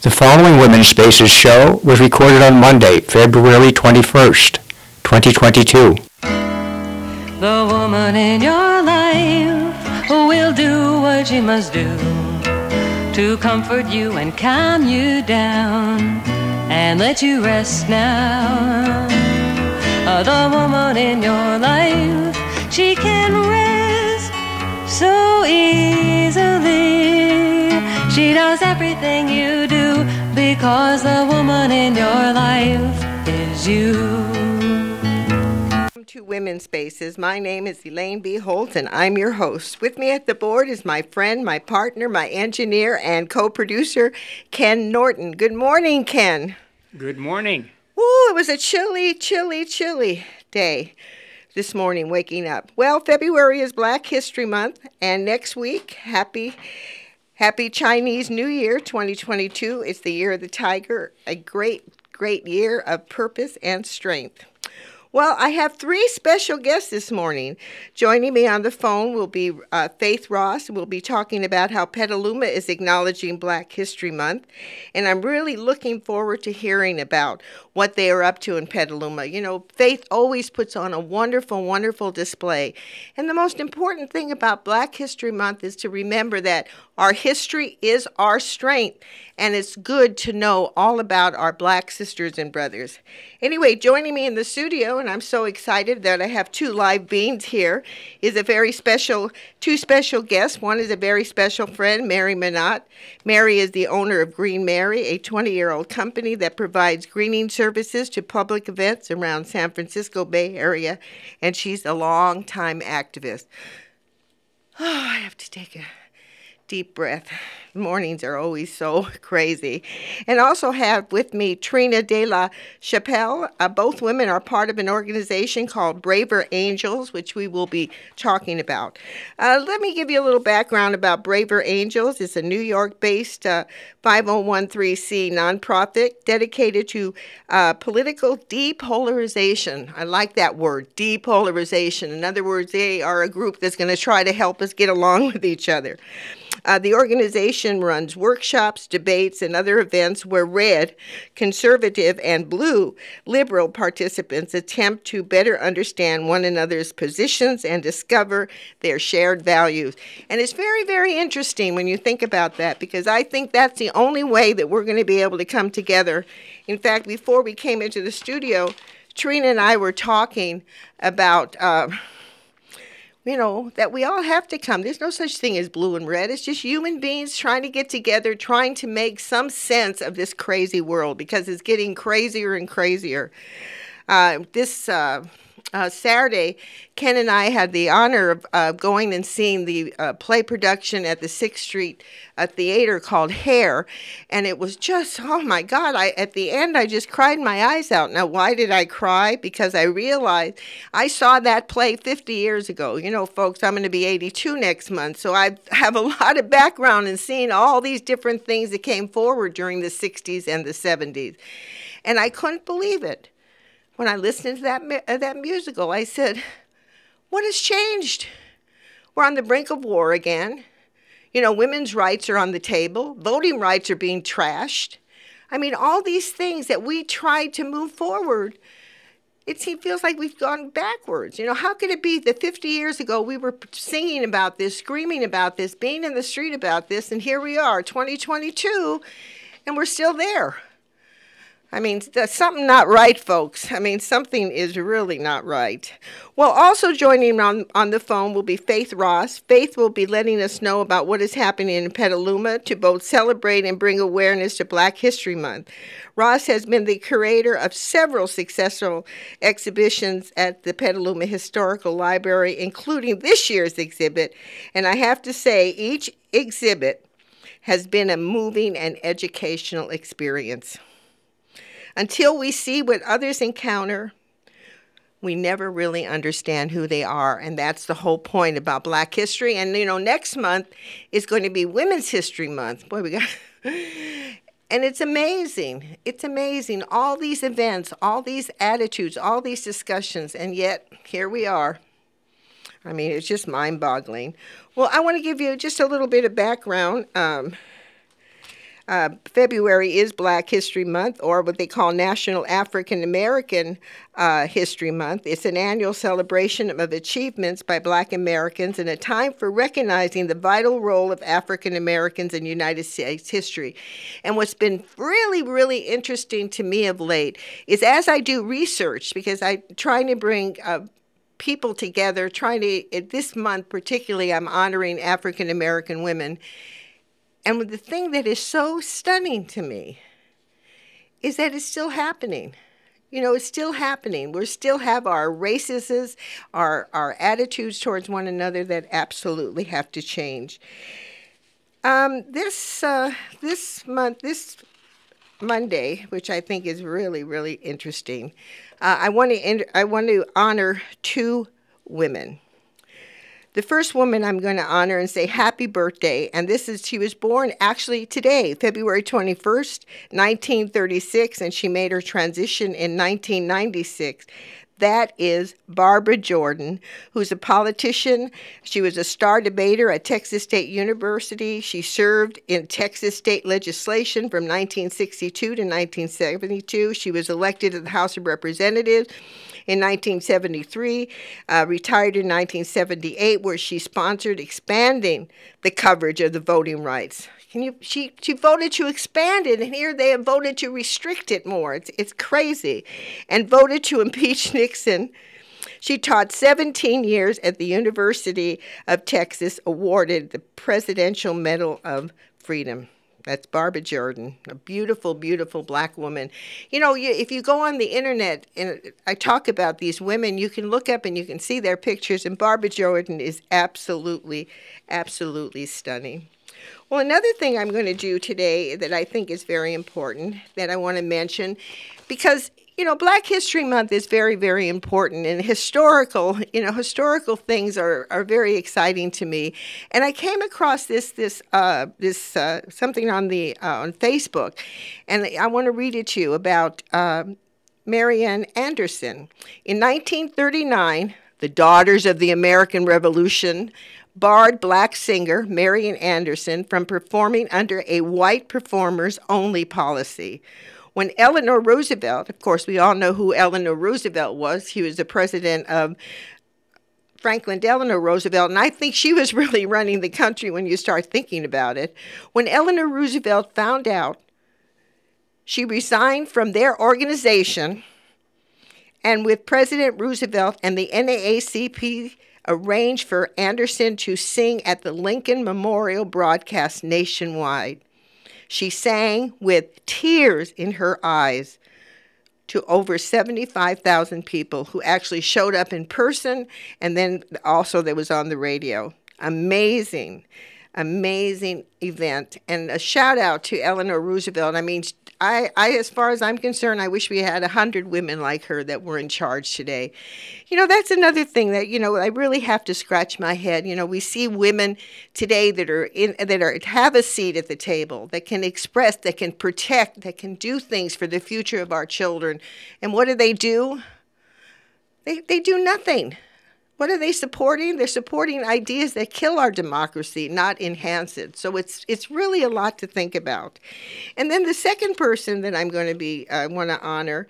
The following Women's Spaces show was recorded on Monday, February 21st, 2022. The woman in your life will do what she must do to comfort you and calm you down and let you rest now. The woman in your life, she can rest so easily. She does everything you do because the woman in your life is you. Welcome to Women's Spaces. My name is Elaine B. Holtz, and I'm your host. With me at the board is my friend, my partner, my engineer, and co producer, Ken Norton. Good morning, Ken. Good morning. Ooh, it was a chilly, chilly, chilly day this morning waking up. Well, February is Black History Month, and next week, happy. Happy Chinese New Year 2022. It's the year of the tiger, a great, great year of purpose and strength. Well, I have three special guests this morning. Joining me on the phone will be uh, Faith Ross. We'll be talking about how Petaluma is acknowledging Black History Month. And I'm really looking forward to hearing about what they are up to in Petaluma. You know, Faith always puts on a wonderful, wonderful display. And the most important thing about Black History Month is to remember that our history is our strength. And it's good to know all about our black sisters and brothers. Anyway, joining me in the studio, and I'm so excited that I have two live beings here, is a very special, two special guests. One is a very special friend, Mary Munat. Mary is the owner of Green Mary, a 20 year old company that provides greening services to public events around San Francisco Bay Area, and she's a long-time activist. Oh, I have to take a deep breath. Mornings are always so crazy. And also have with me Trina De La Chapelle. Uh, both women are part of an organization called Braver Angels, which we will be talking about. Uh, let me give you a little background about Braver Angels. It's a New York based uh, 5013C nonprofit dedicated to uh, political depolarization. I like that word, depolarization. In other words, they are a group that's going to try to help us get along with each other. Uh, the organization runs workshops, debates, and other events where red, conservative, and blue, liberal participants attempt to better understand one another's positions and discover their shared values. And it's very, very interesting when you think about that because I think that's the only way that we're going to be able to come together. In fact, before we came into the studio, Trina and I were talking about. Uh, you know, that we all have to come. There's no such thing as blue and red. It's just human beings trying to get together, trying to make some sense of this crazy world because it's getting crazier and crazier. Uh, this uh, uh, Saturday, Ken and I had the honor of uh, going and seeing the uh, play production at the Sixth Street uh, Theater called Hair, and it was just oh my God! I at the end I just cried my eyes out. Now, why did I cry? Because I realized I saw that play 50 years ago. You know, folks, I'm going to be 82 next month, so I have a lot of background in seeing all these different things that came forward during the 60s and the 70s, and I couldn't believe it when I listened to that, uh, that musical, I said, What has changed? We're on the brink of war again. You know, women's rights are on the table, voting rights are being trashed. I mean, all these things that we tried to move forward, it feels like we've gone backwards. You know, how could it be that 50 years ago we were singing about this, screaming about this, being in the street about this, and here we are, 2022, and we're still there? I mean, there's something not right, folks. I mean, something is really not right. Well, also joining on, on the phone will be Faith Ross. Faith will be letting us know about what is happening in Petaluma to both celebrate and bring awareness to Black History Month. Ross has been the curator of several successful exhibitions at the Petaluma Historical Library, including this year's exhibit. And I have to say, each exhibit has been a moving and educational experience. Until we see what others encounter, we never really understand who they are. And that's the whole point about Black history. And, you know, next month is going to be Women's History Month. Boy, we got. and it's amazing. It's amazing. All these events, all these attitudes, all these discussions. And yet, here we are. I mean, it's just mind boggling. Well, I want to give you just a little bit of background. Um, uh, February is Black History Month, or what they call National African American uh, History Month. It's an annual celebration of achievements by Black Americans and a time for recognizing the vital role of African Americans in United States history. And what's been really, really interesting to me of late is as I do research, because I'm trying to bring uh, people together, trying to, this month particularly, I'm honoring African American women. And the thing that is so stunning to me is that it's still happening. You know, it's still happening. We still have our racism, our, our attitudes towards one another that absolutely have to change. Um, this uh, this month, this Monday, which I think is really, really interesting, uh, I want to I want to honor two women. The first woman I'm going to honor and say happy birthday, and this is she was born actually today, February 21st, 1936, and she made her transition in 1996. That is Barbara Jordan, who's a politician. She was a star debater at Texas State University. She served in Texas state legislation from 1962 to 1972. She was elected to the House of Representatives in 1973, uh, retired in 1978, where she sponsored expanding the coverage of the voting rights. Can you? She she voted to expand it, and here they have voted to restrict it more. It's it's crazy, and voted to impeach Nixon. She taught 17 years at the University of Texas, awarded the Presidential Medal of Freedom. That's Barbara Jordan, a beautiful, beautiful black woman. You know, you, if you go on the internet and I talk about these women, you can look up and you can see their pictures, and Barbara Jordan is absolutely, absolutely stunning. Well, another thing I'm going to do today that I think is very important that I want to mention, because you know, Black History Month is very, very important, and historical, you know, historical things are, are very exciting to me. And I came across this this uh, this uh, something on the uh, on Facebook, and I want to read it to you about uh, Marian Anderson. In 1939, the Daughters of the American Revolution barred black singer Marian Anderson from performing under a white performers only policy. When Eleanor Roosevelt, of course, we all know who Eleanor Roosevelt was, he was the president of Franklin Delano Roosevelt, and I think she was really running the country when you start thinking about it. When Eleanor Roosevelt found out, she resigned from their organization, and with President Roosevelt and the NAACP arranged for Anderson to sing at the Lincoln Memorial broadcast nationwide. She sang with tears in her eyes to over 75,000 people who actually showed up in person and then also that was on the radio. Amazing, amazing event. And a shout out to Eleanor Roosevelt. I mean, I, I, as far as I'm concerned, I wish we had a hundred women like her that were in charge today. You know, that's another thing that you know I really have to scratch my head. You know, we see women today that are in that are have a seat at the table, that can express, that can protect, that can do things for the future of our children. And what do they do? They they do nothing. What are they supporting? They're supporting ideas that kill our democracy, not enhance it. So it's it's really a lot to think about. And then the second person that I'm going to be I uh, want to honor,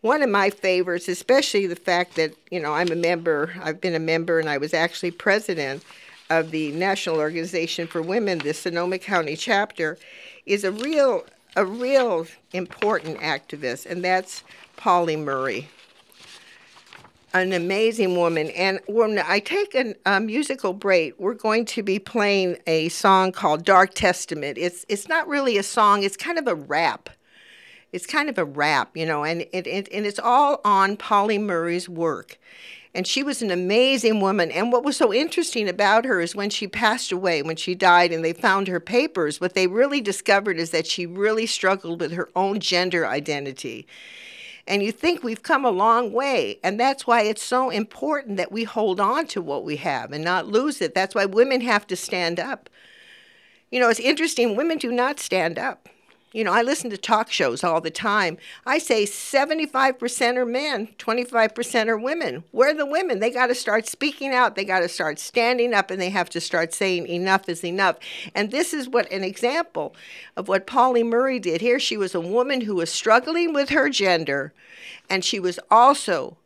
one of my favorites, especially the fact that you know I'm a member. I've been a member, and I was actually president of the National Organization for Women, the Sonoma County chapter, is a real a real important activist, and that's Pauli Murray an amazing woman. And when I take a, a, musical break, we're going to be playing a song called Dark Testament. It's it's not really a song, it's kind of a rap. It's kind of a rap, you know, and it, it and it's all on Pauli Murray's work. And she was an amazing woman. And what was so interesting about her is when she passed away, when she died, and they found her papers, what they really discovered is that she really struggled with her own gender identity and you think we've come a long way. And that's why it's so important that we hold on to what we have and not lose it. That's why women have to stand up. You know, it's interesting, women do not stand up. You know, I listen to talk shows all the time. I say 75% are men, 25% are women. Where are the women? They got to start speaking out. They got to start standing up and they have to start saying enough is enough. And this is what an example of what Pauli Murray did here. She was a woman who was struggling with her gender and she was also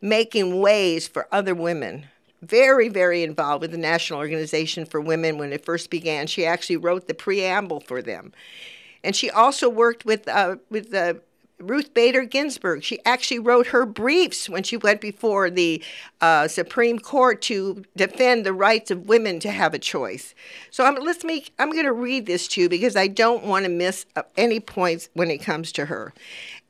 making ways for other women very, very involved with the National Organization for Women when it first began. She actually wrote the preamble for them and she also worked with uh, with uh, Ruth Bader Ginsburg. She actually wrote her briefs when she went before the uh, Supreme Court to defend the rights of women to have a choice. So I'm, let's make. I'm going to read this to you because I don't want to miss uh, any points when it comes to her.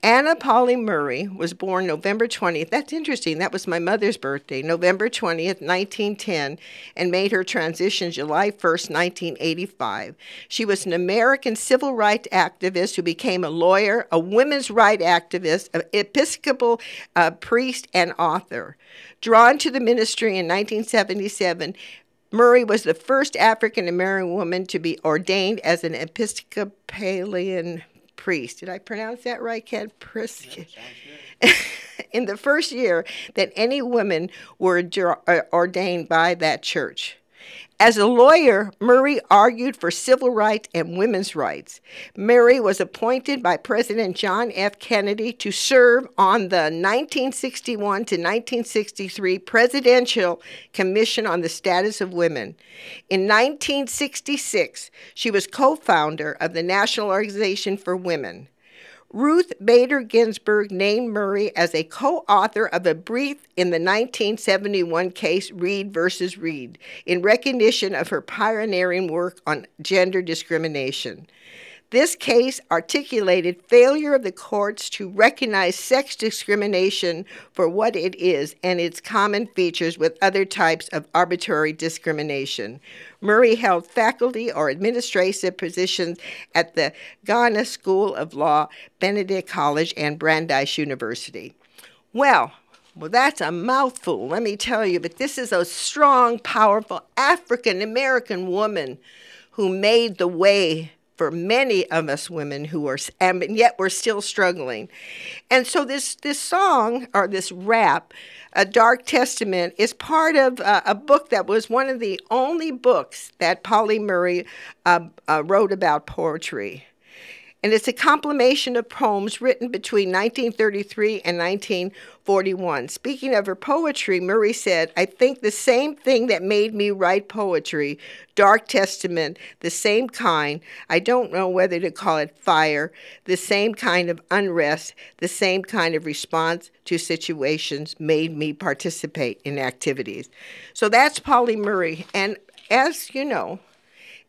Anna Pauli Murray was born November 20th. That's interesting. That was my mother's birthday, November 20th, 1910, and made her transition July 1st, 1985. She was an American civil rights activist who became a lawyer, a women's rights activist, an Episcopal uh, priest, and author. Drawn to the ministry in 1977, Murray was the first African American woman to be ordained as an Episcopalian priest. Did I pronounce that right, Ken? Priest. in the first year that any women were uh, ordained by that church. As a lawyer, Murray argued for civil rights and women's rights. Murray was appointed by President John F. Kennedy to serve on the 1961 to 1963 Presidential Commission on the Status of Women. In 1966, she was co founder of the National Organization for Women. Ruth Bader Ginsburg named Murray as a co author of a brief in the 1971 case Reed versus Reed in recognition of her pioneering work on gender discrimination. This case articulated failure of the courts to recognize sex discrimination for what it is and its common features with other types of arbitrary discrimination. Murray held faculty or administrative positions at the Ghana School of Law, Benedict College, and Brandeis University. Well, well, that's a mouthful, let me tell you, but this is a strong, powerful African American woman who made the way for many of us women who are and yet we're still struggling. And so this this song or this rap a dark testament is part of uh, a book that was one of the only books that Pauli Murray uh, uh, wrote about poetry and it's a compilation of poems written between 1933 and 1941. Speaking of her poetry, Murray said, I think the same thing that made me write poetry, Dark Testament, the same kind, I don't know whether to call it fire, the same kind of unrest, the same kind of response to situations made me participate in activities. So that's Pauli Murray. And as you know,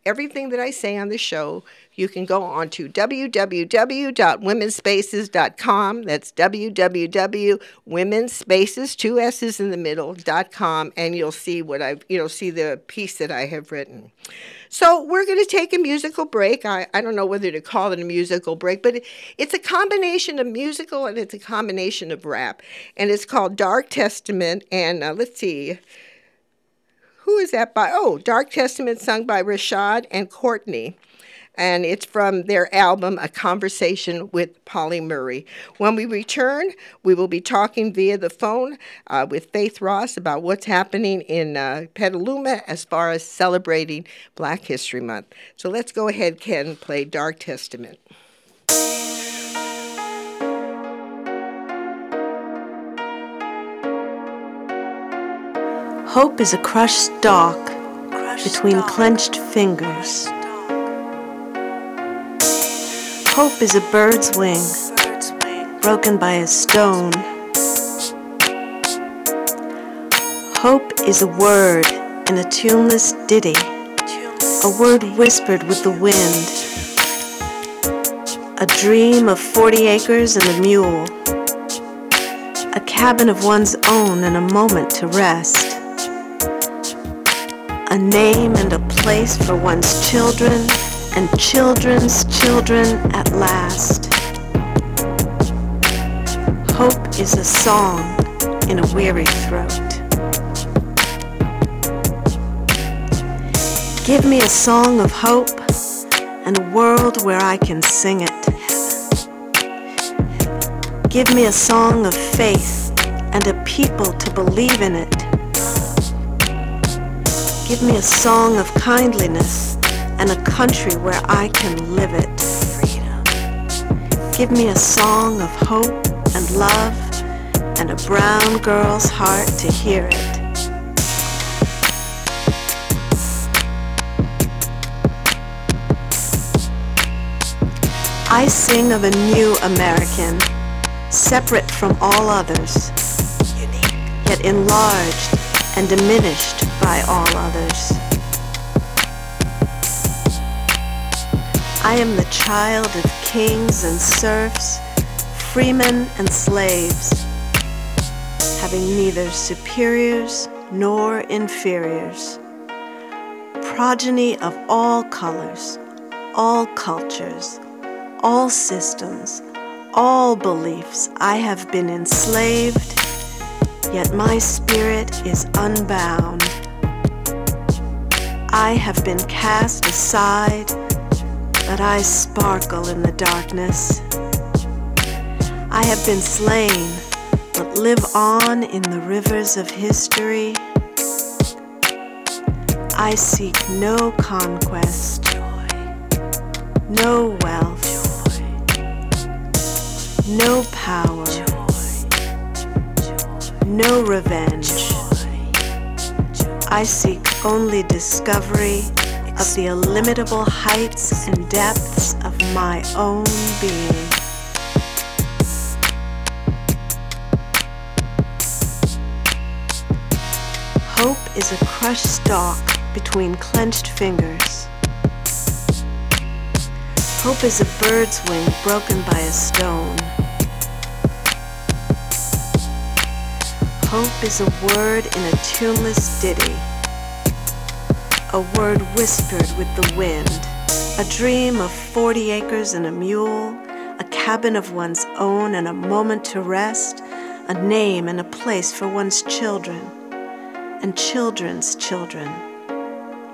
everything that I say on the show you can go on to www.womenspaces.com. That's www.womenspaces, two S's in the middle.com, and you'll see what I've, you know, see the piece that I have written. So we're going to take a musical break. I, I don't know whether to call it a musical break, but it, it's a combination of musical and it's a combination of rap. And it's called Dark Testament. And uh, let's see. Who is that by? Oh, Dark Testament sung by Rashad and Courtney and it's from their album A Conversation with Pauli Murray. When we return, we will be talking via the phone uh, with Faith Ross about what's happening in uh, Petaluma as far as celebrating Black History Month. So let's go ahead, Ken, play Dark Testament. Hope is a crushed stalk between clenched fingers Hope is a bird's wing, broken by a stone. Hope is a word in a tuneless ditty, a word whispered with the wind. A dream of 40 acres and a mule, a cabin of one's own and a moment to rest, a name and a place for one's children and children's children at last. Hope is a song in a weary throat. Give me a song of hope, and a world where I can sing it. Give me a song of faith and a people to believe in it. Give me a song of kindliness and a country where I can live it. Give me a song of hope and love and a brown girl's heart to hear it. I sing of a new American, separate from all others, yet enlarged and diminished by all others. I am the child of kings and serfs, freemen and slaves, having neither superiors nor inferiors, progeny of all colors, all cultures, all systems, all beliefs. I have been enslaved, yet my spirit is unbound. I have been cast aside, but I sparkle in the darkness. I have been slain, but live on in the rivers of history. I seek no conquest, no wealth, no power, no revenge. I seek only discovery of the illimitable heights and depths of my own being. Hope is a crushed stalk between clenched fingers. Hope is a bird's wing broken by a stone. Hope is a word in a tuneless ditty, a word whispered with the wind, a dream of 40 acres and a mule, a cabin of one's own and a moment to rest, a name and a place for one's children and children's children.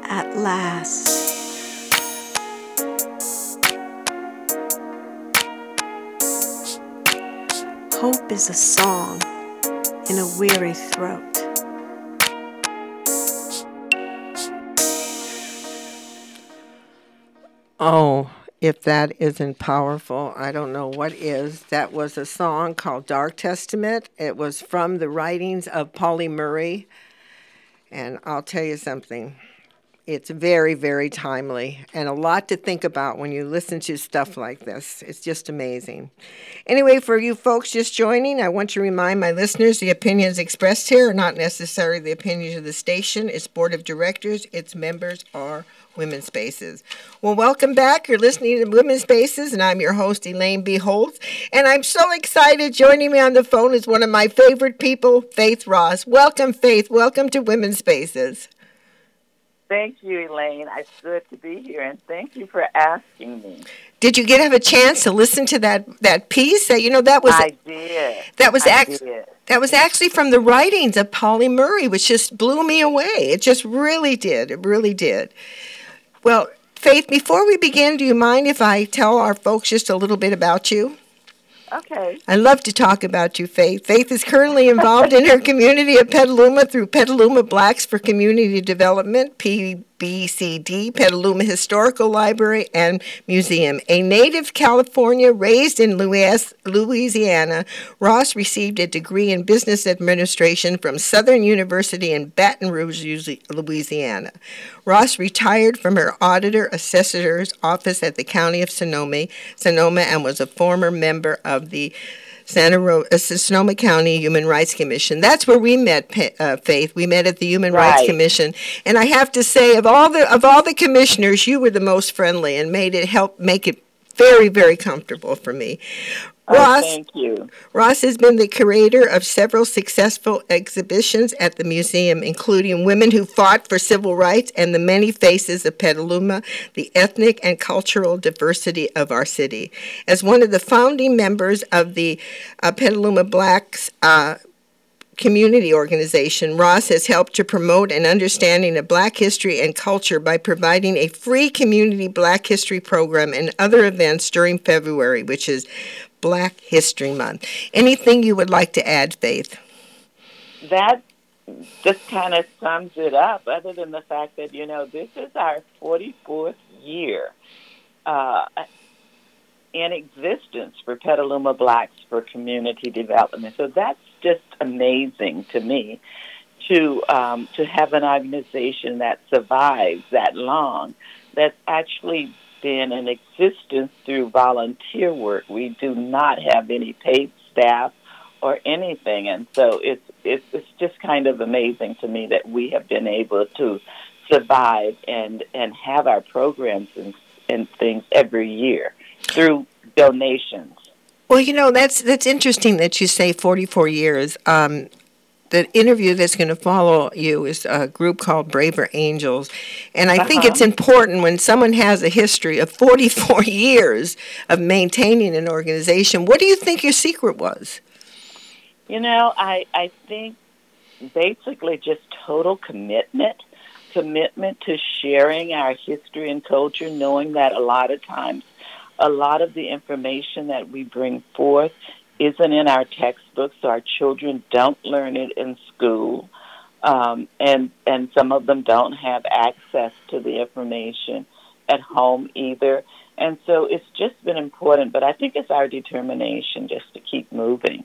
At last. Hope is a song in a weary throat. Oh, if that isn't powerful, I don't know what is. That was a song called Dark Testament. It was from the writings of Pauli Murray. And I'll tell you something. It's very, very timely and a lot to think about when you listen to stuff like this. It's just amazing. Anyway, for you folks just joining, I want to remind my listeners the opinions expressed here are not necessarily the opinions of the station, its board of directors, its members, or Women's Spaces. Well, welcome back. You're listening to Women's Spaces, and I'm your host, Elaine B. Holtz. And I'm so excited. Joining me on the phone is one of my favorite people, Faith Ross. Welcome, Faith. Welcome to Women's Spaces. Thank you, Elaine. It's good to be here, and thank you for asking me. Did you get have a chance to listen to that that piece? That you know that was I did. that was I act- did. that was actually from the writings of Pauli Murray, which just blew me away. It just really did. It really did. Well, Faith, before we begin, do you mind if I tell our folks just a little bit about you? Okay. I love to talk about you, Faith. Faith is currently involved in her community of Petaluma through Petaluma Blacks for Community Development, PBCD, Petaluma Historical Library and Museum. A native California raised in Louisiana, Ross received a degree in business administration from Southern University in Baton Rouge, Louisiana. Ross retired from her auditor assessor's office at the County of Sonoma, Sonoma and was a former member of the Santa Ro- uh, Sonoma County Human Rights Commission. That's where we met, uh, Faith. We met at the Human Rights Commission, and I have to say, of all the of all the commissioners, you were the most friendly and made it help make it very very comfortable for me. Oh, Ross, thank you. Ross has been the curator of several successful exhibitions at the museum, including Women Who Fought for Civil Rights and the Many Faces of Petaluma, the ethnic and cultural diversity of our city. As one of the founding members of the uh, Petaluma Blacks uh, community organization, Ross has helped to promote an understanding of Black history and culture by providing a free community Black history program and other events during February, which is Black History Month. Anything you would like to add, Faith? That just kind of sums it up, other than the fact that, you know, this is our 44th year uh, in existence for Petaluma Blacks for community development. So that's just amazing to me to um, to have an organization that survives that long, that's actually been in existence through volunteer work. We do not have any paid staff or anything, and so it's it's it's just kind of amazing to me that we have been able to survive and and have our programs and and things every year through donations. Well, you know that's that's interesting that you say 44 years. Um, the interview that's going to follow you is a group called Braver Angels, and I uh-huh. think it's important when someone has a history of 44 years of maintaining an organization. What do you think your secret was? You know, I I think basically just total commitment commitment to sharing our history and culture, knowing that a lot of times, a lot of the information that we bring forth isn't in our textbooks. So our children don't learn it in school, um, and and some of them don't have access to the information at home either. And so it's just been important, but I think it's our determination just to keep moving.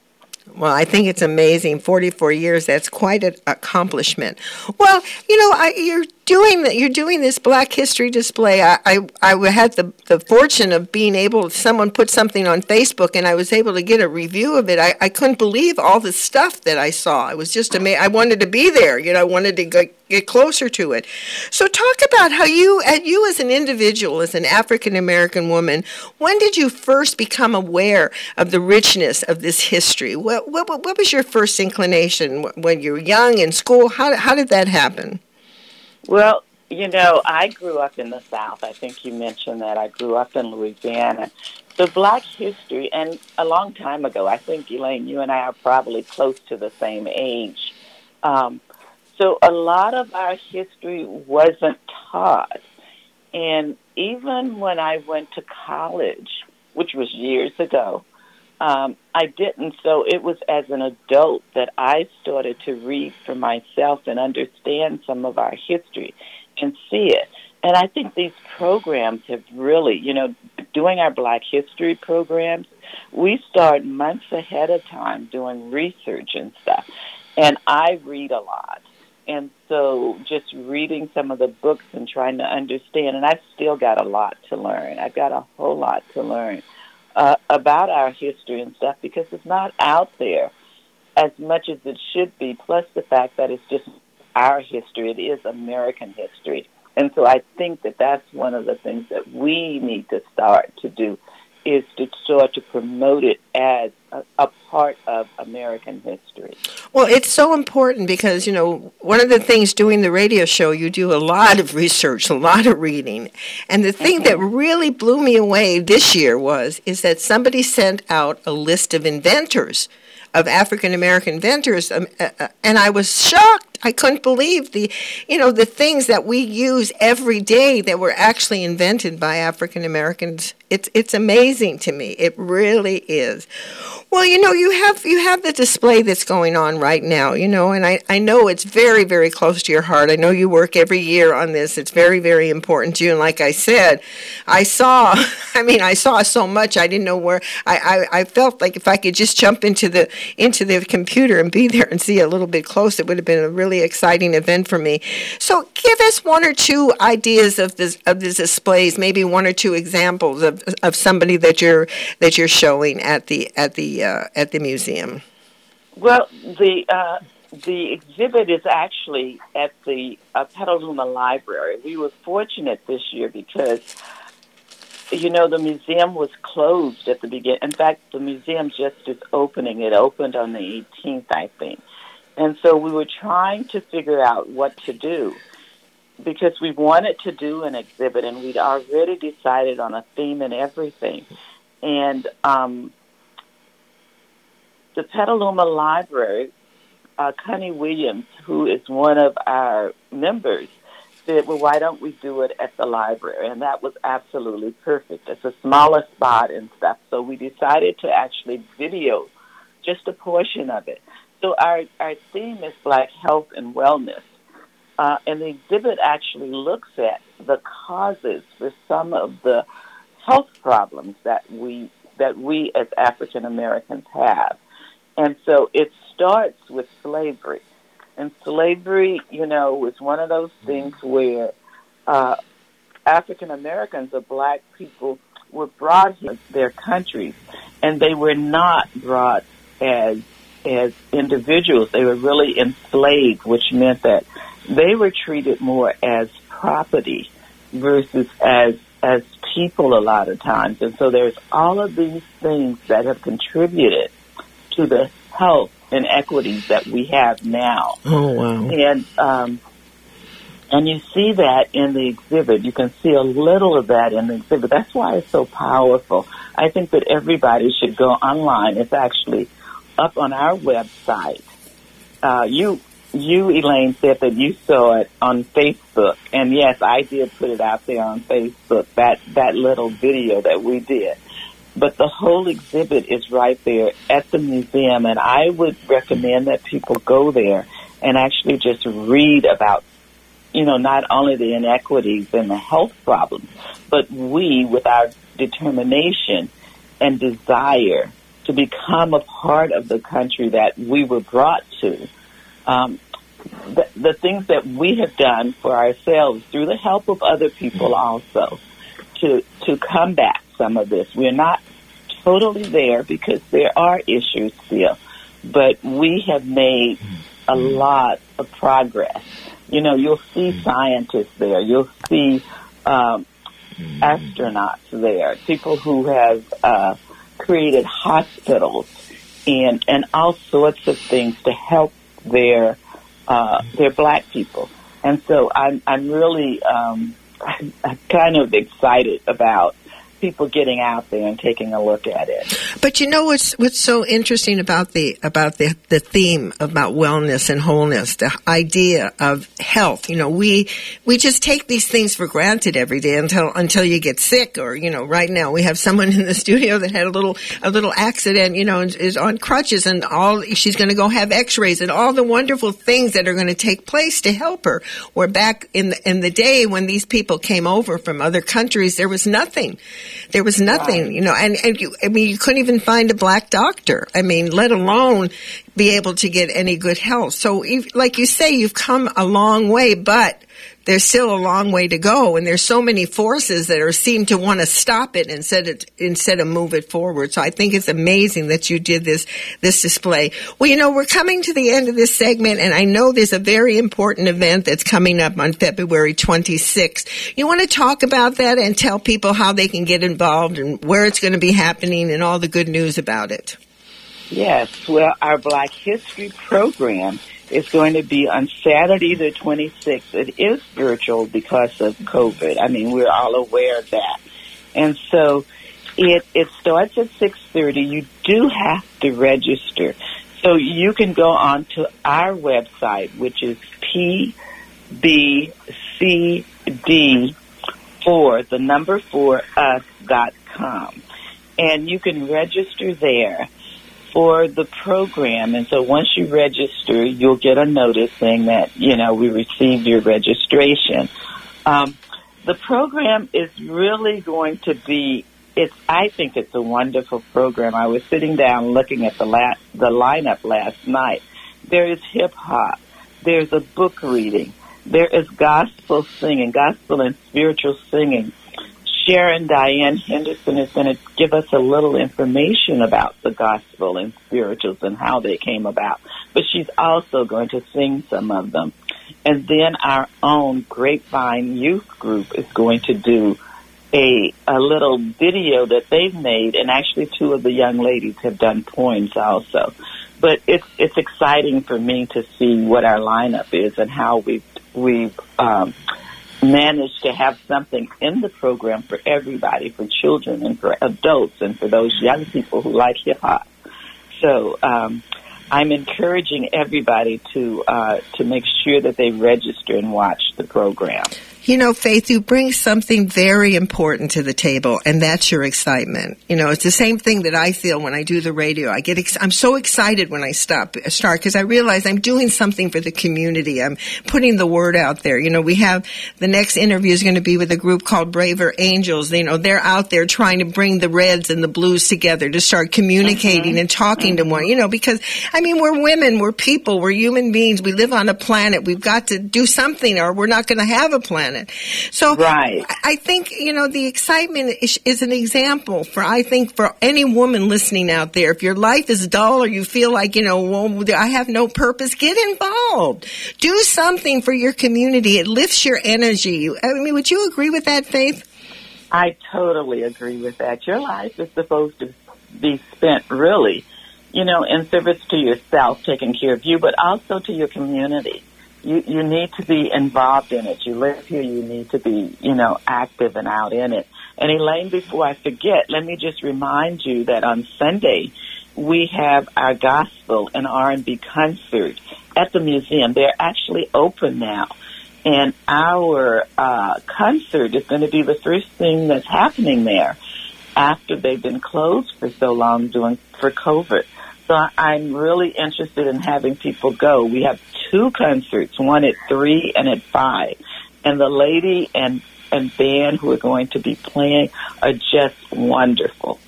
Well, I think it's amazing. 44 years, that's quite an accomplishment. Well, you know, I, you're doing that you're doing this black history display. I, I, I had the, the fortune of being able someone put something on facebook and i was able to get a review of it i, I couldn't believe all the stuff that i saw. It was just amazing i wanted to be there you know i wanted to get, get closer to it. So talk about how you you as an individual as an african american woman when did you first become aware of the richness of this history? What, what, what was your first inclination when you were young in school? How, how did that happen well, you know, I grew up in the South. I think you mentioned that. I grew up in Louisiana. So black history, and a long time ago, I think, Elaine, you and I are probably close to the same age. Um, so a lot of our history wasn't taught. And even when I went to college, which was years ago, um, I didn't. So it was as an adult that I started to read for myself and understand some of our history and see it. And I think these programs have really, you know, doing our Black History programs, we start months ahead of time doing research and stuff. And I read a lot. And so just reading some of the books and trying to understand, and I've still got a lot to learn. I've got a whole lot to learn uh, about our history and stuff because it's not out there as much as it should be. Plus the fact that it's just our history; it is American history, and so I think that that's one of the things that we need to start to do is to start to promote it as a, a, part of American history. Well, it's so important because, you know, one of the things doing the radio show, you do a lot of research, a lot of reading. And the thing that mm-hmm. really blew me away this year was is that somebody sent out a list of inventors of African American inventors, um, uh, uh, and I was shocked. I couldn't believe the, you know, the things that we use every day that were actually invented by African Americans. It's it's amazing to me. It really is. Well, you know, you have you have the display that's going on right now, you know, and I, I know it's very, very close to your heart. I know you work every year on this. It's very, very important to you. And like I said, I saw I mean, I saw so much I didn't know where I, I, I felt like if I could just jump into the into the computer and be there and see a little bit close, it would have been a really exciting event for me. So give us one or two ideas of this of the displays, maybe one or two examples of, of somebody that you're that you're showing at the at the uh, at the museum? Well, the uh, the exhibit is actually at the uh, Petaluma Library. We were fortunate this year because you know the museum was closed at the beginning. In fact, the museum just is opening. It opened on the 18th, I think. And so we were trying to figure out what to do because we wanted to do an exhibit and we'd already decided on a theme and everything. And um, the Petaluma Library uh, Connie Williams, who is one of our members, said, well, why don't we do it at the library? And that was absolutely perfect. It's a smaller spot and stuff. So we decided to actually video just a portion of it. So our, our theme is Black Health and Wellness. Uh, and the exhibit actually looks at the causes for some of the health problems that we that we as African Americans have. And so it starts with slavery. And slavery, you know, was one of those things where uh, African Americans or black people were brought to their countries, and they were not brought as as individuals. They were really enslaved, which meant that they were treated more as property versus as as people a lot of times. And so there's all of these things that have contributed to the health inequities that we have now. Oh wow! And um, and you see that in the exhibit. You can see a little of that in the exhibit. That's why it's so powerful. I think that everybody should go online. It's actually up on our website. Uh, you you Elaine said that you saw it on Facebook, and yes, I did put it out there on Facebook. That that little video that we did but the whole exhibit is right there at the museum, and I would recommend that people go there and actually just read about, you know, not only the inequities and the health problems, but we, with our determination and desire to become a part of the country that we were brought to, um, the, the things that we have done for ourselves through the help of other people also to to combat some of this. We're not totally there because there are issues still, but we have made a lot of progress. You know, you'll see scientists there, you'll see um, astronauts there, people who have uh, created hospitals and and all sorts of things to help their uh, their black people. And so I'm I'm really um, I'm, kind of excited about people getting out there and taking a look at it. But you know what's what's so interesting about the about the the theme about wellness and wholeness, the idea of health. You know, we we just take these things for granted every day until until you get sick or you know, right now we have someone in the studio that had a little a little accident, you know, and is on crutches and all she's going to go have x-rays and all the wonderful things that are going to take place to help her. Where back in the in the day when these people came over from other countries, there was nothing. There was nothing, right. you know, and, and you, I mean, you couldn't even find a black doctor. I mean, let alone be able to get any good health. So, like you say, you've come a long way, but there's still a long way to go and there's so many forces that are seem to want to stop it instead of instead of move it forward. So i think it's amazing that you did this this display. Well you know we're coming to the end of this segment and i know there's a very important event that's coming up on february 26th you want to talk about that and tell people how they can get involved and where it's going to be happening and all the good news about it? Yes well our black history program is going to be on Saturday the 26th. It is virtual because of COVID. I mean, we're all aware of that. And so it, it starts at 6.30. You do have to register. So you can go on to our website, which is pbcd for the number four us dot com. And you can register there for the program. And so once you register, you'll get a notice saying that, you know, we received your registration. Um, the program is really going to be, it's, I think it's a wonderful program. I was sitting down looking at the la- the lineup last night. There is hip hop. There's a book reading. There is gospel singing, gospel and spiritual singing. Sharon Diane Henderson is going to give us a little information about the gospel and spirituals and how they came about. But she's also going to sing some of them. And then our own Grapevine Youth Group is going to do a a little video that they've made, and actually two of the young ladies have done poems also. But it's it's exciting for me to see what our lineup is and how we've we've um, managed to have something in the program for everybody, for children and for adults and for those young people who like hip hop. So um, I'm encouraging everybody to uh, to make sure that they register and watch the program. You know, Faith, you bring something very important to the table, and that's your excitement. You know, it's the same thing that I feel when I do the radio. I get, ex- I'm so excited when I stop, start because I realize I'm doing something for the community. I'm putting the word out there. You know, we have the next interview is going to be with a group called Braver Angels. You know, they're out there trying to bring the reds and the blues together to start communicating mm-hmm. and talking mm-hmm. to one. You know, because I mean, we're women, we're people, we're human beings. We live on a planet. We've got to do something, or we're not going to have a planet So right. I think, you know, the excitement is, is an example for, I think, for any woman listening out there. If your life is dull or you feel like, you know, well, I have no purpose, get involved. Do something for your community. It lifts your energy. I mean, would you agree with that, Faith? I totally agree with that. Your life is supposed to be spent really, you know, in service to yourself, taking care of you, but also to your community you you need to be involved in it. You live here, you need to be, you know, active and out in it. And Elaine, before I forget, let me just remind you that on Sunday we have our gospel and R&B concert at the museum. They're actually open now. And our uh, concert is going to be the first thing that's happening there after they've been closed for so long doing for COVID. So I'm really interested in having people go. We have two concerts, one at three and at five. And the lady and, and band who are going to be playing are just wonderful.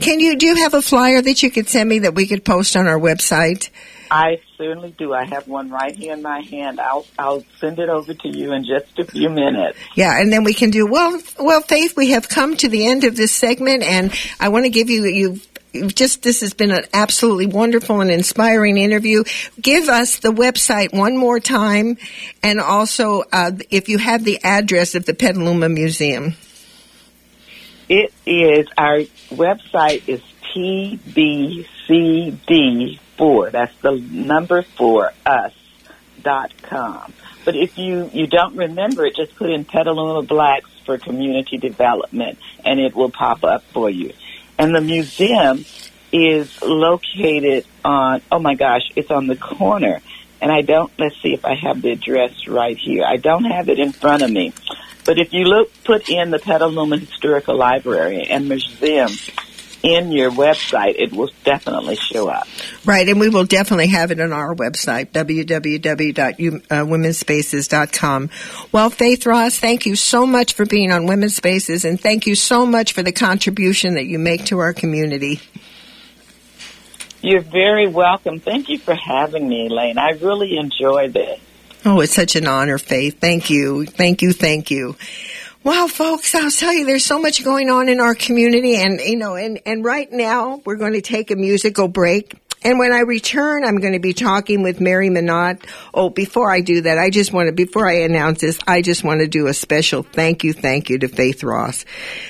Can you, do you have a flyer that you could send me that we could post on our website? I certainly do. I have one right here in my hand. I'll I'll send it over to you in just a few minutes. Yeah, and then we can do well. Well, Faith, we have come to the end of this segment, and I want to give you you just this has been an absolutely wonderful and inspiring interview. Give us the website one more time, and also uh, if you have the address of the Petaluma Museum. It is our website is pbcd4. That's the number for us dot com. But if you you don't remember it, just put in Petaluma Blacks for Community Development, and it will pop up for you. And the museum is located on, oh my gosh, it's on the corner. And I don't, let's see if I have the address right here. I don't have it in front of me. But if you look, put in the Petaluma Historical Library and Museum in your website, it will definitely show up. Right, and we will definitely have it on our website, www.womenspaces.com. Well, Faith Ross, thank you so much for being on Women's Spaces, and thank you so much for the contribution that you make to our community. You're very welcome. Thank you for having me, Elaine. I really enjoy this. Oh, it's such an honor, Faith. Thank you. Thank you. Thank you. Wow, folks, I'll tell you, there's so much going on in our community and, you know, and, and right now we're going to take a musical break. And when I return, I'm going to be talking with Mary Munat. Oh, before I do that, I just want to, before I announce this, I just want to do a special thank you, thank you to Faith Ross.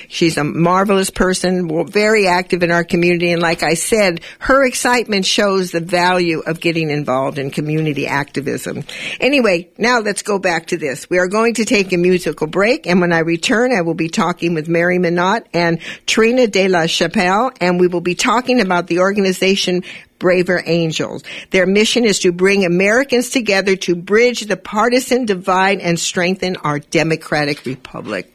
She's a marvelous person, very active in our community. And like I said, her excitement shows the value of getting involved in community activism. Anyway, now let's go back to this. We are going to take a musical break. And when I return, I will be talking with Mary Munat and Trina de la Chapelle. And we will be talking about the organization Braver Angels. Their mission is to bring Americans together to bridge the partisan divide and strengthen our democratic republic.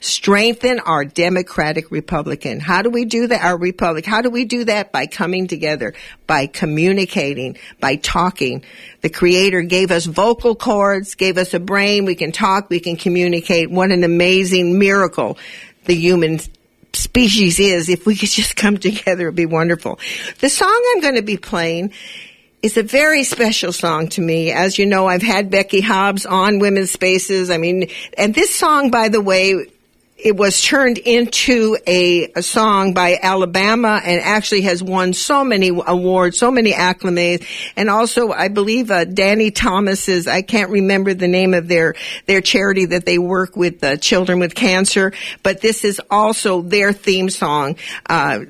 Strengthen our democratic republican. How do we do that? Our republic. How do we do that? By coming together, by communicating, by talking. The creator gave us vocal cords, gave us a brain. We can talk, we can communicate. What an amazing miracle the human species is, if we could just come together, it'd be wonderful. The song I'm going to be playing is a very special song to me. As you know, I've had Becky Hobbs on Women's Spaces. I mean, and this song, by the way, it was turned into a, a, song by Alabama and actually has won so many awards, so many acclamations. And also, I believe, uh, Danny Thomas's, I can't remember the name of their, their charity that they work with uh, children with cancer, but this is also their theme song. Uh,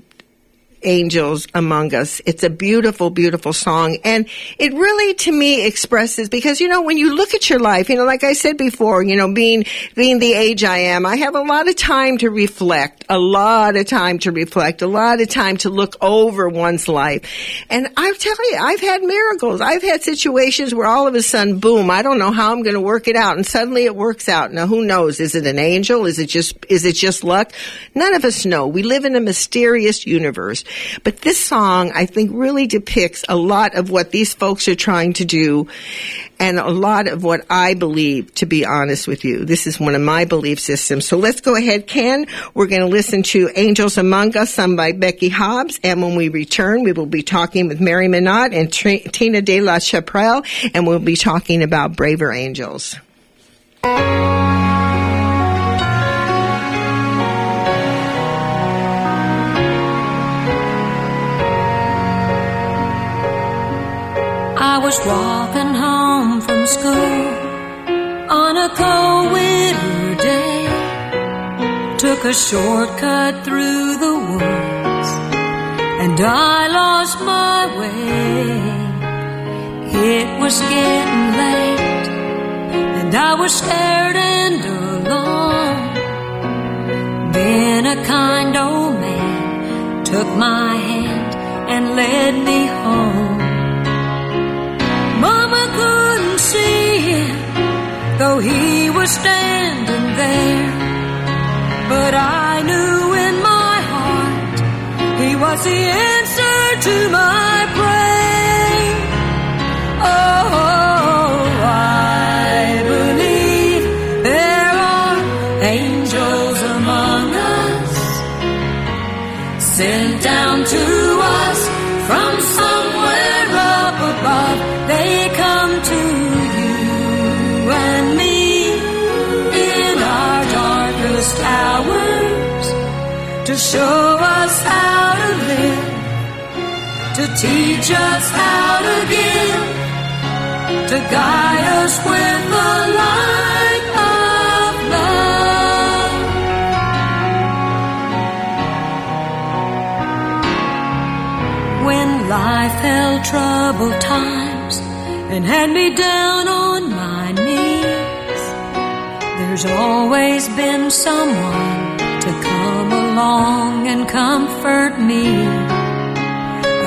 angels among us. It's a beautiful, beautiful song. And it really, to me, expresses, because, you know, when you look at your life, you know, like I said before, you know, being, being the age I am, I have a lot of time to reflect, a lot of time to reflect, a lot of time to look over one's life. And I tell you, I've had miracles. I've had situations where all of a sudden, boom, I don't know how I'm going to work it out. And suddenly it works out. Now, who knows? Is it an angel? Is it just, is it just luck? None of us know. We live in a mysterious universe. But this song, I think, really depicts a lot of what these folks are trying to do and a lot of what I believe, to be honest with you. This is one of my belief systems. So let's go ahead, Ken. We're going to listen to Angels Among Us, sung by Becky Hobbs. And when we return, we will be talking with Mary Munat and Tr- Tina De La Chapelle, and we'll be talking about Braver Angels. Was walking home from school on a cold winter day. Took a shortcut through the woods and I lost my way. It was getting late and I was scared and alone. Then a kind old man took my hand and led me home. Standing there. But I knew in my heart he was the answer to my prayer. Oh, show us how to live, to teach us how to give, to guide us with the light of love. when life held troubled times and had me down on my knees. There's always been someone to come along and comfort me.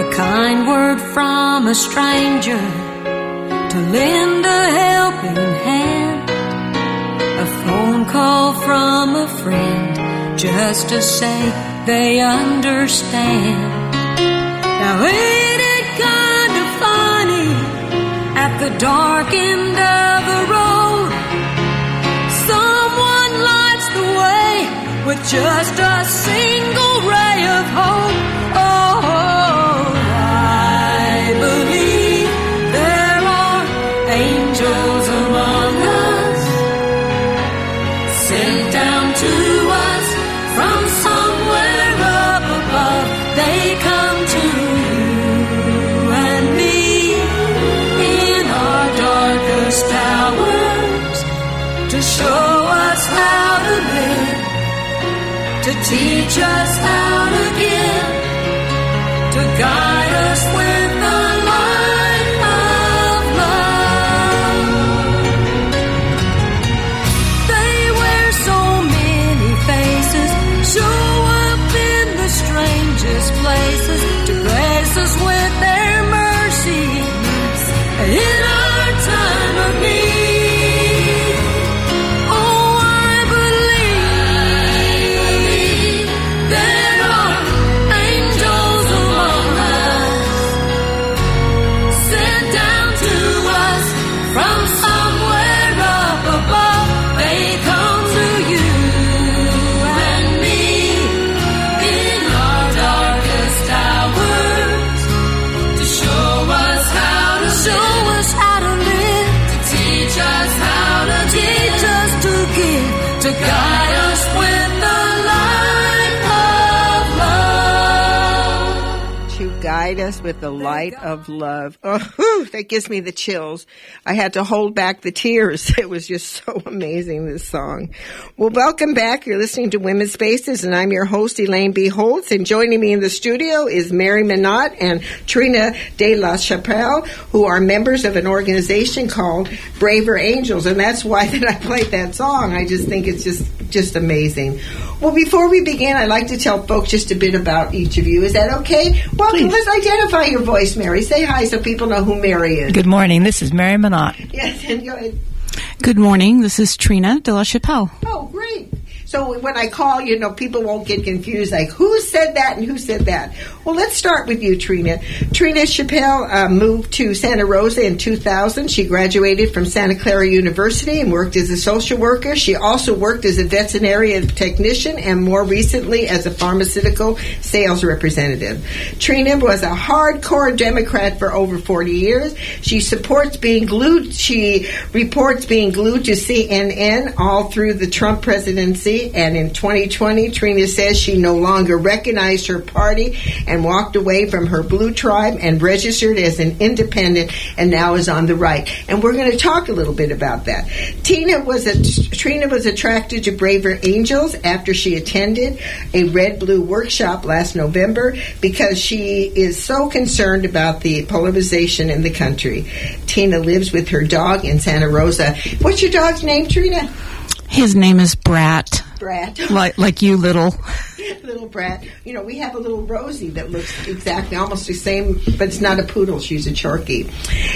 A kind word from a stranger to lend a helping hand. A phone call from a friend just to say they understand. Now ain't it kind of funny at the dark end of just a single us with the light of love. Oh, whew, that gives me the chills. I had to hold back the tears. It was just so amazing, this song. Well, welcome back. You're listening to Women's Spaces, and I'm your host, Elaine B. Holtz. And joining me in the studio is Mary Munat and Trina De La Chapelle, who are members of an organization called Braver Angels. And that's why that I played that song. I just think it's just, just amazing. Well, before we begin, I'd like to tell folks just a bit about each of you. Is that okay? Well, Please. let's identify your voice, Mary. Say hi so people know who Mary is. Good morning. This is Mary Munat. Yes, and go ahead. Good morning. This is Trina De La Chapelle. Oh, great. So when I call, you know, people won't get confused, like who said that and who said that. Well, let's start with you, Trina. Trina Chapelle uh, moved to Santa Rosa in 2000. She graduated from Santa Clara University and worked as a social worker. She also worked as a veterinarian technician and more recently as a pharmaceutical sales representative. Trina was a hardcore Democrat for over 40 years. She supports being glued. She reports being glued to CNN all through the Trump presidency. And in 2020, Trina says she no longer recognized her party and walked away from her blue tribe and registered as an independent and now is on the right. And we're going to talk a little bit about that. Tina was a, Trina was attracted to Braver Angels after she attended a red blue workshop last November because she is so concerned about the polarization in the country. Tina lives with her dog in Santa Rosa. What's your dog's name, Trina? His name is Brat, Brat. like like you, little. little brat. You know, we have a little Rosie that looks exactly almost the same, but it's not a poodle. She's a Chorky.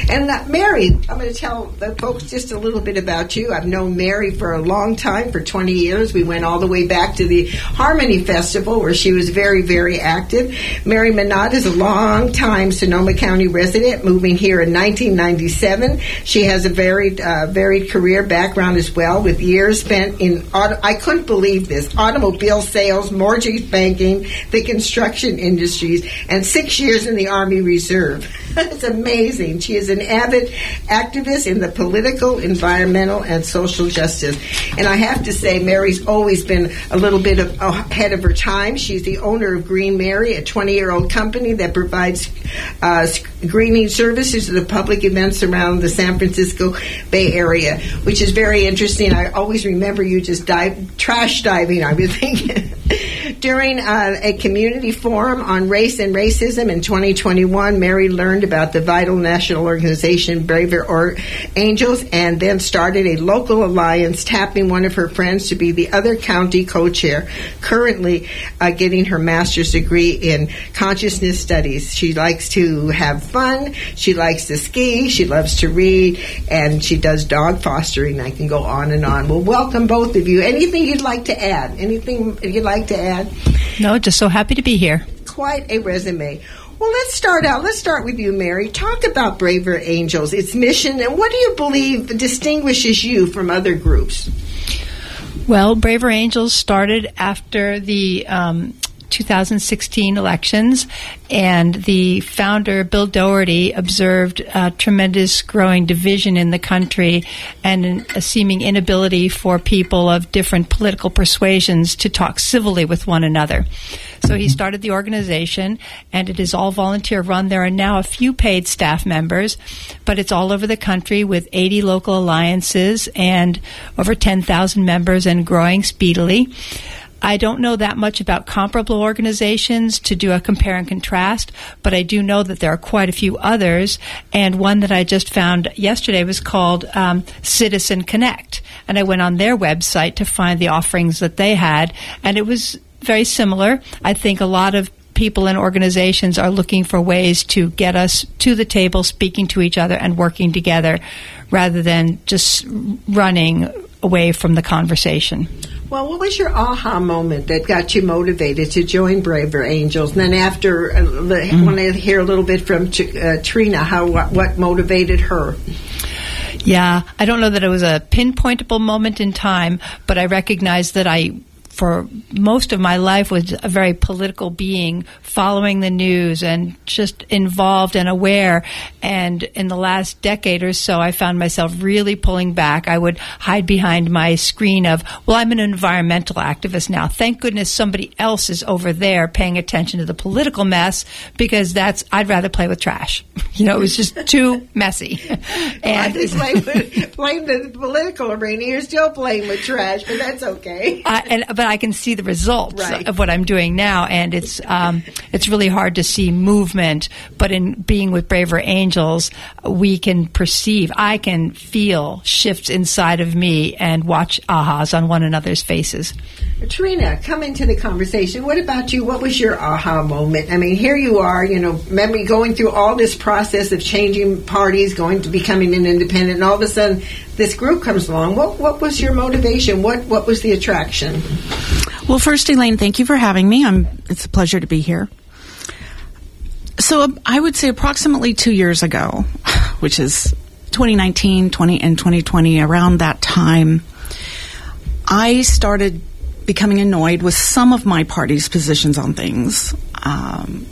And uh, Mary, I'm going to tell the folks just a little bit about you. I've known Mary for a long time, for 20 years. We went all the way back to the Harmony Festival where she was very, very active. Mary Munat is a long time Sonoma County resident, moving here in 1997. She has a varied, uh, varied career background as well, with years spent in. Auto- I couldn't believe this: automobile sales, mortgage banking, the construction industries, and six years in the Army Reserve. it's amazing. She is an avid activist in the political, environmental, and social justice. And I have to say, Mary's always been a little bit of, ahead of her time. She's the owner of Green Mary, a 20 year old company that provides uh, greening services to the public events around the San Francisco Bay Area, which is very interesting. I always remember you just dive, trash diving, I was thinking. During uh, a community forum on race and racism in 2021, Mary learned about the vital national organization Braver or Angels and then started a local alliance, tapping one of her friends to be the other county co chair, currently uh, getting her master's degree in consciousness studies. She likes to have fun, she likes to ski, she loves to read, and she does dog fostering. I can go on and on. Well, welcome both of you. Anything you'd like to add? Anything you'd like to add? No, just so happy to be here. Quite a resume. Well, let's start out. Let's start with you, Mary. Talk about Braver Angels, its mission, and what do you believe distinguishes you from other groups? Well, Braver Angels started after the um, 2016 elections, and the founder, Bill Doherty, observed a tremendous growing division in the country and a seeming inability for people of different political persuasions to talk civilly with one another. So he started the organization, and it is all volunteer run. There are now a few paid staff members, but it's all over the country with 80 local alliances and over 10,000 members and growing speedily. I don't know that much about comparable organizations to do a compare and contrast, but I do know that there are quite a few others. And one that I just found yesterday was called um, Citizen Connect. And I went on their website to find the offerings that they had, and it was very similar. I think a lot of people and organizations are looking for ways to get us to the table, speaking to each other, and working together rather than just running away from the conversation. Well, what was your aha moment that got you motivated to join Braver Angels? And then after, uh, I want to hear a little bit from Ch- uh, Trina, how what, what motivated her? Yeah, I don't know that it was a pinpointable moment in time, but I recognized that I for most of my life was a very political being, following the news and just involved and aware. And in the last decade or so, I found myself really pulling back. I would hide behind my screen of, well, I'm an environmental activist now. Thank goodness somebody else is over there paying attention to the political mess because that's, I'd rather play with trash. You know, it was just too messy. I And just blame, blame the political arena. You're still playing with trash, but that's okay. I, and but I can see the results Right. of what I'm doing now, and it's um, it's really hard to see movement. But in being with Braver Angels, we can perceive, I can feel shifts inside of me and watch ahas on one another's faces. Trina, come into the conversation. What about you? What was your aha moment? I mean, here you are, you know, remember going through all this process of changing parties, going to becoming an independent, and all of a sudden this group comes along. What what was your motivation? What what was the attraction? Well, first, Elaine, thank you for having me. I'm, it's a pleasure to be here. So, uh, I would say approximately two years ago, which is 2019, 20, and 2020, around that time, I started becoming annoyed with some of my party's positions on things. Um,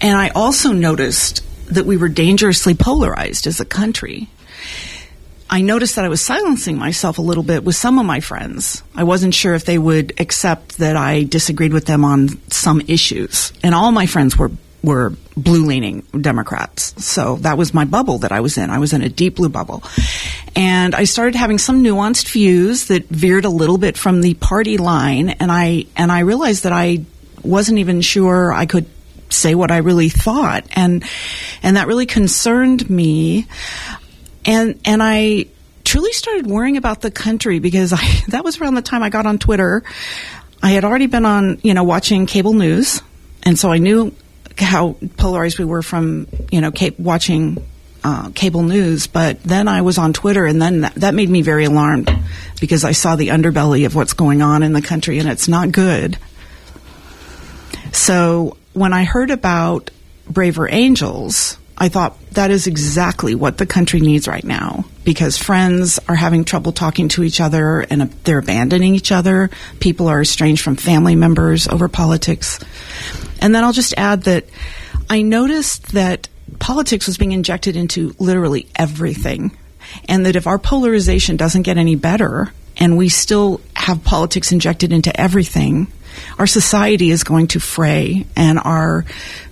and I also noticed that we were dangerously polarized as a country. I noticed that I was silencing myself a little bit with some of my friends. I wasn't sure if they would accept that I disagreed with them on some issues. And all my friends were were blue leaning Democrats. So that was my bubble that I was in. I was in a deep blue bubble. And I started having some nuanced views that veered a little bit from the party line and I and I realized that I wasn't even sure I could say what I really thought and and that really concerned me and and I truly started worrying about the country because I that was around the time I got on Twitter. I had already been on, you know, watching cable news, and so I knew how polarized we were from, you know, ca- watching uh, cable news. But then I was on Twitter, and then that, that made me very alarmed because I saw the underbelly of what's going on in the country, and it's not good. So when I heard about Braver Angels, I thought that is exactly what the country needs right now because friends are having trouble talking to each other and uh, they're abandoning each other. People are estranged from family members over politics. And then I'll just add that I noticed that politics was being injected into literally everything. And that if our polarization doesn't get any better and we still have politics injected into everything, our society is going to fray and our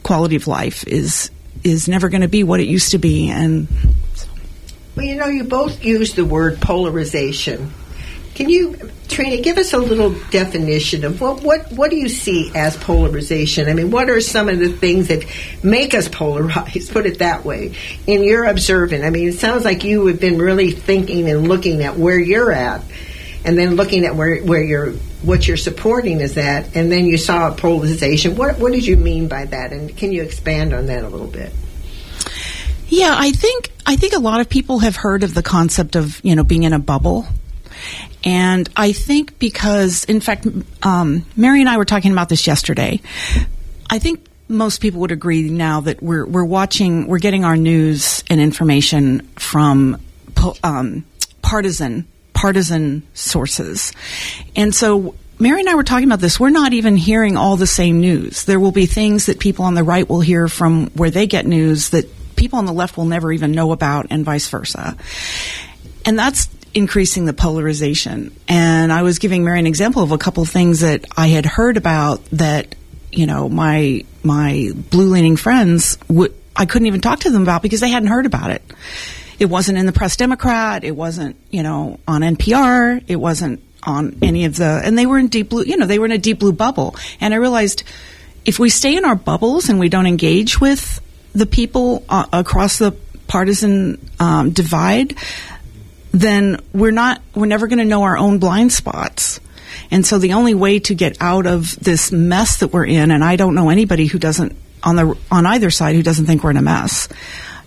quality of life is is never going to be what it used to be and Well, you know, you both use the word polarization. Can you, Trina, give us a little definition of what, what what do you see as polarization? I mean, what are some of the things that make us polarized? Put it that way. In your observing, I mean, it sounds like you have been really thinking and looking at where you're at, and then looking at where where you're what you're supporting is that, and then you saw polarization. What what did you mean by that? And can you expand on that a little bit? Yeah, I think I think a lot of people have heard of the concept of you know being in a bubble, and I think because in fact, um, Mary and I were talking about this yesterday. I think most people would agree now that we're we're watching, we're getting our news and information from um, partisan partisan sources, and so. Mary and I were talking about this. We're not even hearing all the same news. There will be things that people on the right will hear from where they get news that people on the left will never even know about, and vice versa. And that's increasing the polarization. And I was giving Mary an example of a couple of things that I had heard about that, you know, my my blue leaning friends would I couldn't even talk to them about because they hadn't heard about it. It wasn't in the Press Democrat. It wasn't, you know, on NPR. It wasn't on any of the, and they were in deep blue, you know, they were in a deep blue bubble. And I realized if we stay in our bubbles and we don't engage with the people uh, across the partisan um, divide, then we're not, we're never going to know our own blind spots. And so the only way to get out of this mess that we're in, and I don't know anybody who doesn't on the on either side who doesn't think we're in a mess,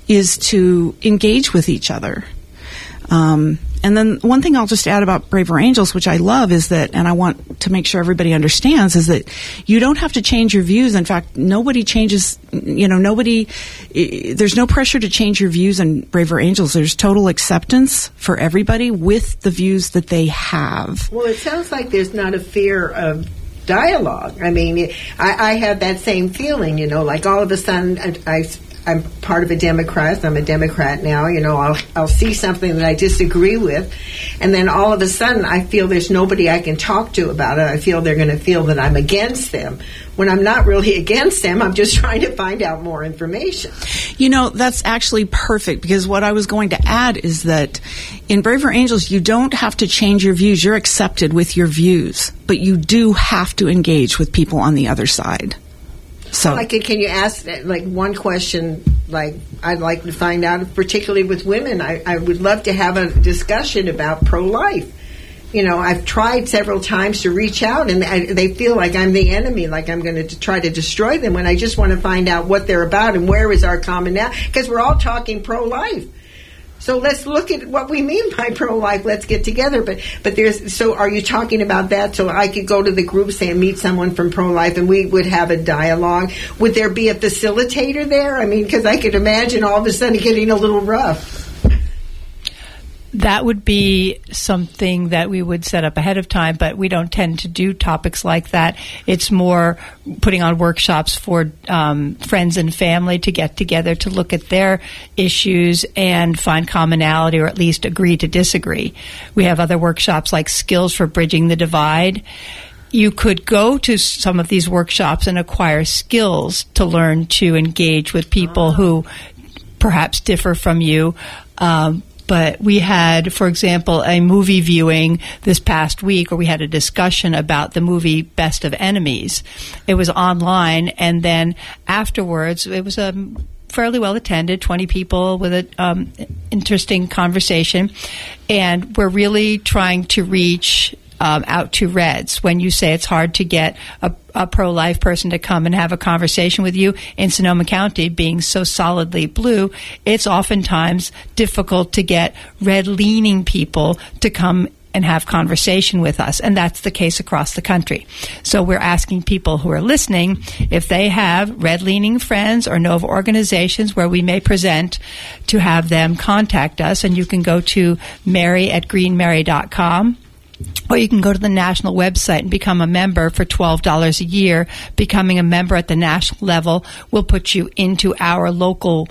is to engage with each other. Um, and then one thing I'll just add about Braver Angels, which I love, is that, and I want to make sure everybody understands, is that you don't have to change your views. In fact, nobody changes, you know, nobody, there's no pressure to change your views in Braver Angels. There's total acceptance for everybody with the views that they have. Well, it sounds like there's not a fear of dialogue. I mean, I, I have that same feeling, you know, like all of a sudden I, I, am part of a Democrat. I'm a Democrat now. You know, I'll, I'll see something that I disagree with, and then all of a sudden I feel there's nobody I can talk to about it. I feel they're going to feel that I'm against them. When I'm not really against them, I'm just trying to find out more information. You know, that's actually perfect because what I was going to add is that in Braver Angels, you don't have to change your views. You're accepted with your views, but you do have to engage with people on the other side. So, Like, can you ask like one question? Like, I'd like to find out, particularly with women. I, I would love to have a discussion about pro-life. You know, I've tried several times to reach out, and I, they feel like I'm the enemy, like I'm going to try to destroy them. When I just want to find out what they're about and where is our commonality, because we're all talking pro-life. So let's look at what we mean by pro-life. Let's get together. But but there's so are you talking about that? So I could go to the group, say and meet someone from pro-life, and we would have a dialogue. Would there be a facilitator there? I mean, because I could imagine all of a sudden getting a little rough. That would be something that we would set up ahead of time, but we don't tend to do topics like that. It's more putting on workshops for um, friends and family to get together to look at their issues and find commonality or at least agree to disagree. We have other workshops like Skills for Bridging the Divide you could go to some of these workshops and acquire skills to learn to engage with people who perhaps differ from you. Um, but we had, for example, a movie viewing this past week where we had a discussion about the movie Best of Enemies. It was online, and then afterwards, it was a fairly well attended 20 people with an um, interesting conversation and we're really trying to reach um, out to Reds. When you say it's hard to get a, a pro life person to come and have a conversation with you in Sonoma County, being so solidly blue, it's oftentimes difficult to get red leaning people to come and have conversation with us. And that's the case across the country. So we're asking people who are listening if they have red leaning friends or know of organizations where we may present to have them contact us. And you can go to mary at greenmary.com or you can go to the national website and become a member for $12 a year. Becoming a member at the national level will put you into our local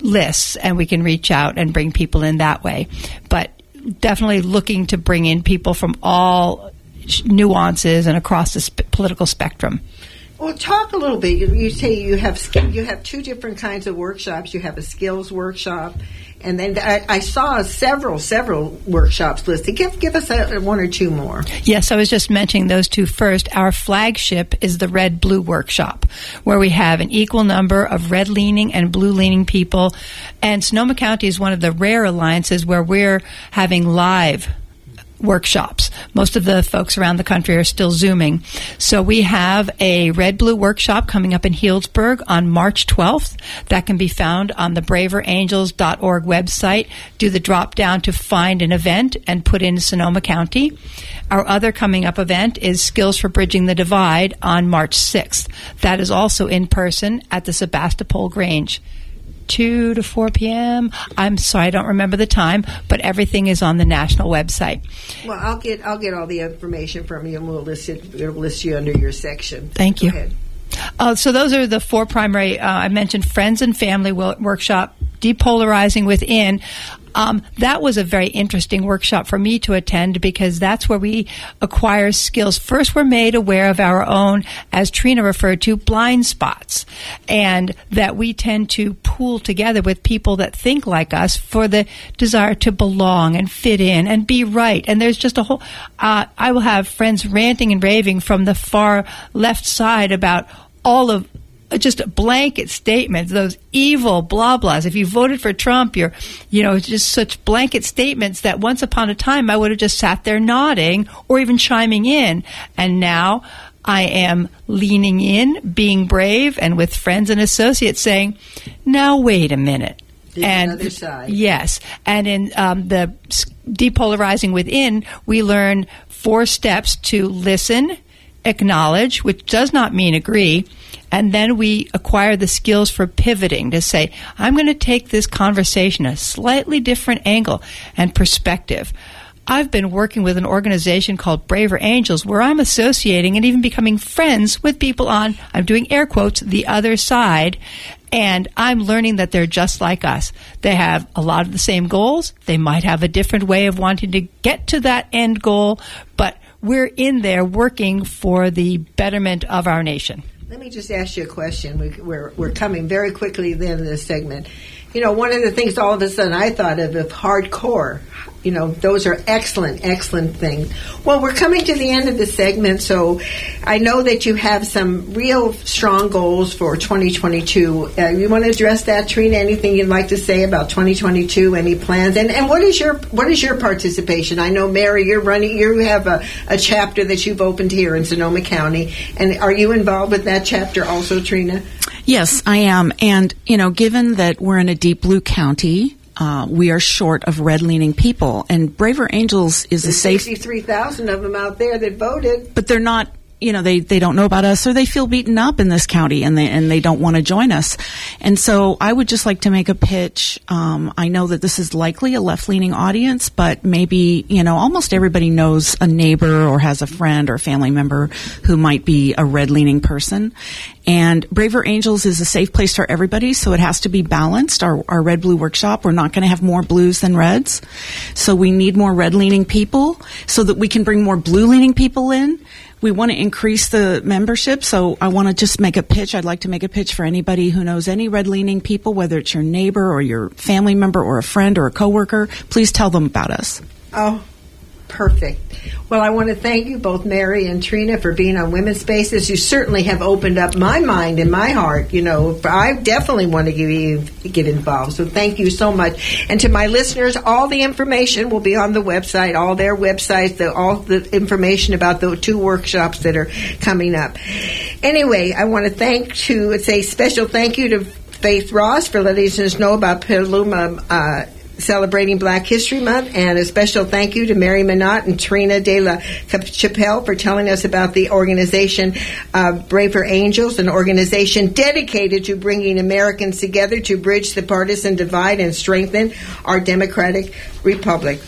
lists and we can reach out and bring people in that way. But definitely looking to bring in people from all nuances and across the sp- political spectrum. Well, talk a little bit. You, you say you have you have two different kinds of workshops. You have a skills workshop, and then I, I saw several several workshops listed. Give give us a, one or two more. Yes, I was just mentioning those two first. Our flagship is the Red Blue Workshop, where we have an equal number of red leaning and blue leaning people. And Sonoma County is one of the rare alliances where we're having live workshops. Most of the folks around the country are still Zooming. So we have a red blue workshop coming up in Healdsburg on March 12th. That can be found on the braverangels.org website. Do the drop down to find an event and put in Sonoma County. Our other coming up event is Skills for Bridging the Divide on March 6th. That is also in person at the Sebastopol Grange. 2 to 4 p.m. I'm sorry, I don't remember the time, but everything is on the national website. Well, I'll get I'll get all the information from you, and we'll list it. We'll list you under your section. Thank Go you. ahead. Uh, so those are the four primary. Uh, I mentioned friends and family wo- workshop, depolarizing within. Um, that was a very interesting workshop for me to attend because that's where we acquire skills. First, we're made aware of our own, as Trina referred to, blind spots, and that we tend to pool together with people that think like us for the desire to belong and fit in and be right. And there's just a whole. Uh, I will have friends ranting and raving from the far left side about all of just blanket statements, those evil blah blahs. If you voted for Trump, you're, you know, just such blanket statements that once upon a time I would have just sat there nodding or even chiming in. And now I am leaning in, being brave, and with friends and associates saying, now wait a minute. There's and another side. yes, and in um, the depolarizing within, we learn four steps to listen, acknowledge, which does not mean agree, and then we acquire the skills for pivoting to say, I'm going to take this conversation a slightly different angle and perspective. I've been working with an organization called Braver Angels where I'm associating and even becoming friends with people on, I'm doing air quotes, the other side. And I'm learning that they're just like us. They have a lot of the same goals. They might have a different way of wanting to get to that end goal, but we're in there working for the betterment of our nation. Let me just ask you a question. We, we're, we're coming very quickly then in this segment. You know, one of the things all of a sudden I thought of of hardcore. You know, those are excellent, excellent things. Well, we're coming to the end of the segment, so I know that you have some real strong goals for 2022. Uh, you want to address that, Trina? Anything you'd like to say about 2022? Any plans? And and what is your what is your participation? I know, Mary, you're running. You have a, a chapter that you've opened here in Sonoma County, and are you involved with that chapter also, Trina? Yes, I am. And, you know, given that we're in a deep blue county, uh, we are short of red leaning people. And Braver Angels is a There's safe, 63,000 of them out there that voted. but they're not. You know, they, they don't know about us or they feel beaten up in this county and they, and they don't want to join us. And so I would just like to make a pitch. Um, I know that this is likely a left leaning audience, but maybe, you know, almost everybody knows a neighbor or has a friend or family member who might be a red leaning person. And Braver Angels is a safe place for everybody, so it has to be balanced. Our, our red blue workshop, we're not going to have more blues than reds. So we need more red leaning people so that we can bring more blue leaning people in. We want to increase the membership, so I want to just make a pitch. I'd like to make a pitch for anybody who knows any red leaning people, whether it's your neighbor or your family member or a friend or a coworker. Please tell them about us. Oh, perfect. Well, I want to thank you both, Mary and Trina, for being on Women's Spaces. You certainly have opened up my mind and my heart. You know, I definitely want to get, get involved. So thank you so much. And to my listeners, all the information will be on the website, all their websites, the, all the information about the two workshops that are coming up. Anyway, I want to thank to say special thank you to Faith Ross for letting us know about Petaluma. Uh, celebrating Black History Month, and a special thank you to Mary Munat and Trina De La Chapelle for telling us about the organization uh, Braver Angels, an organization dedicated to bringing Americans together to bridge the partisan divide and strengthen our democratic republic.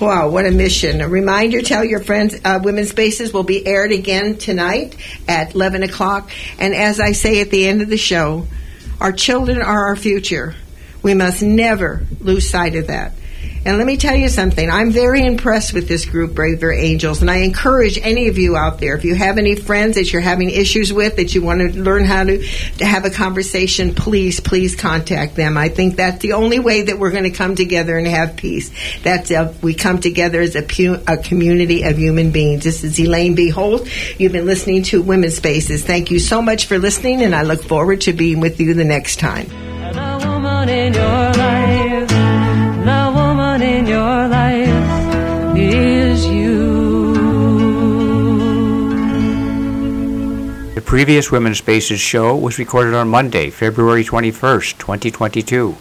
Wow, what a mission. A reminder, tell your friends, uh, Women's Spaces will be aired again tonight at 11 o'clock. And as I say at the end of the show, our children are our future. We must never lose sight of that. And let me tell you something. I'm very impressed with this group, Braver Angels, and I encourage any of you out there, if you have any friends that you're having issues with, that you want to learn how to, to have a conversation, please, please contact them. I think that's the only way that we're going to come together and have peace. That's uh, we come together as a, pu- a community of human beings. This is Elaine B. Holtz. You've been listening to Women's Spaces. Thank you so much for listening, and I look forward to being with you the next time. Woman in your life, the woman in your life is you. The previous Women's Spaces show was recorded on Monday, February 21st, 2022.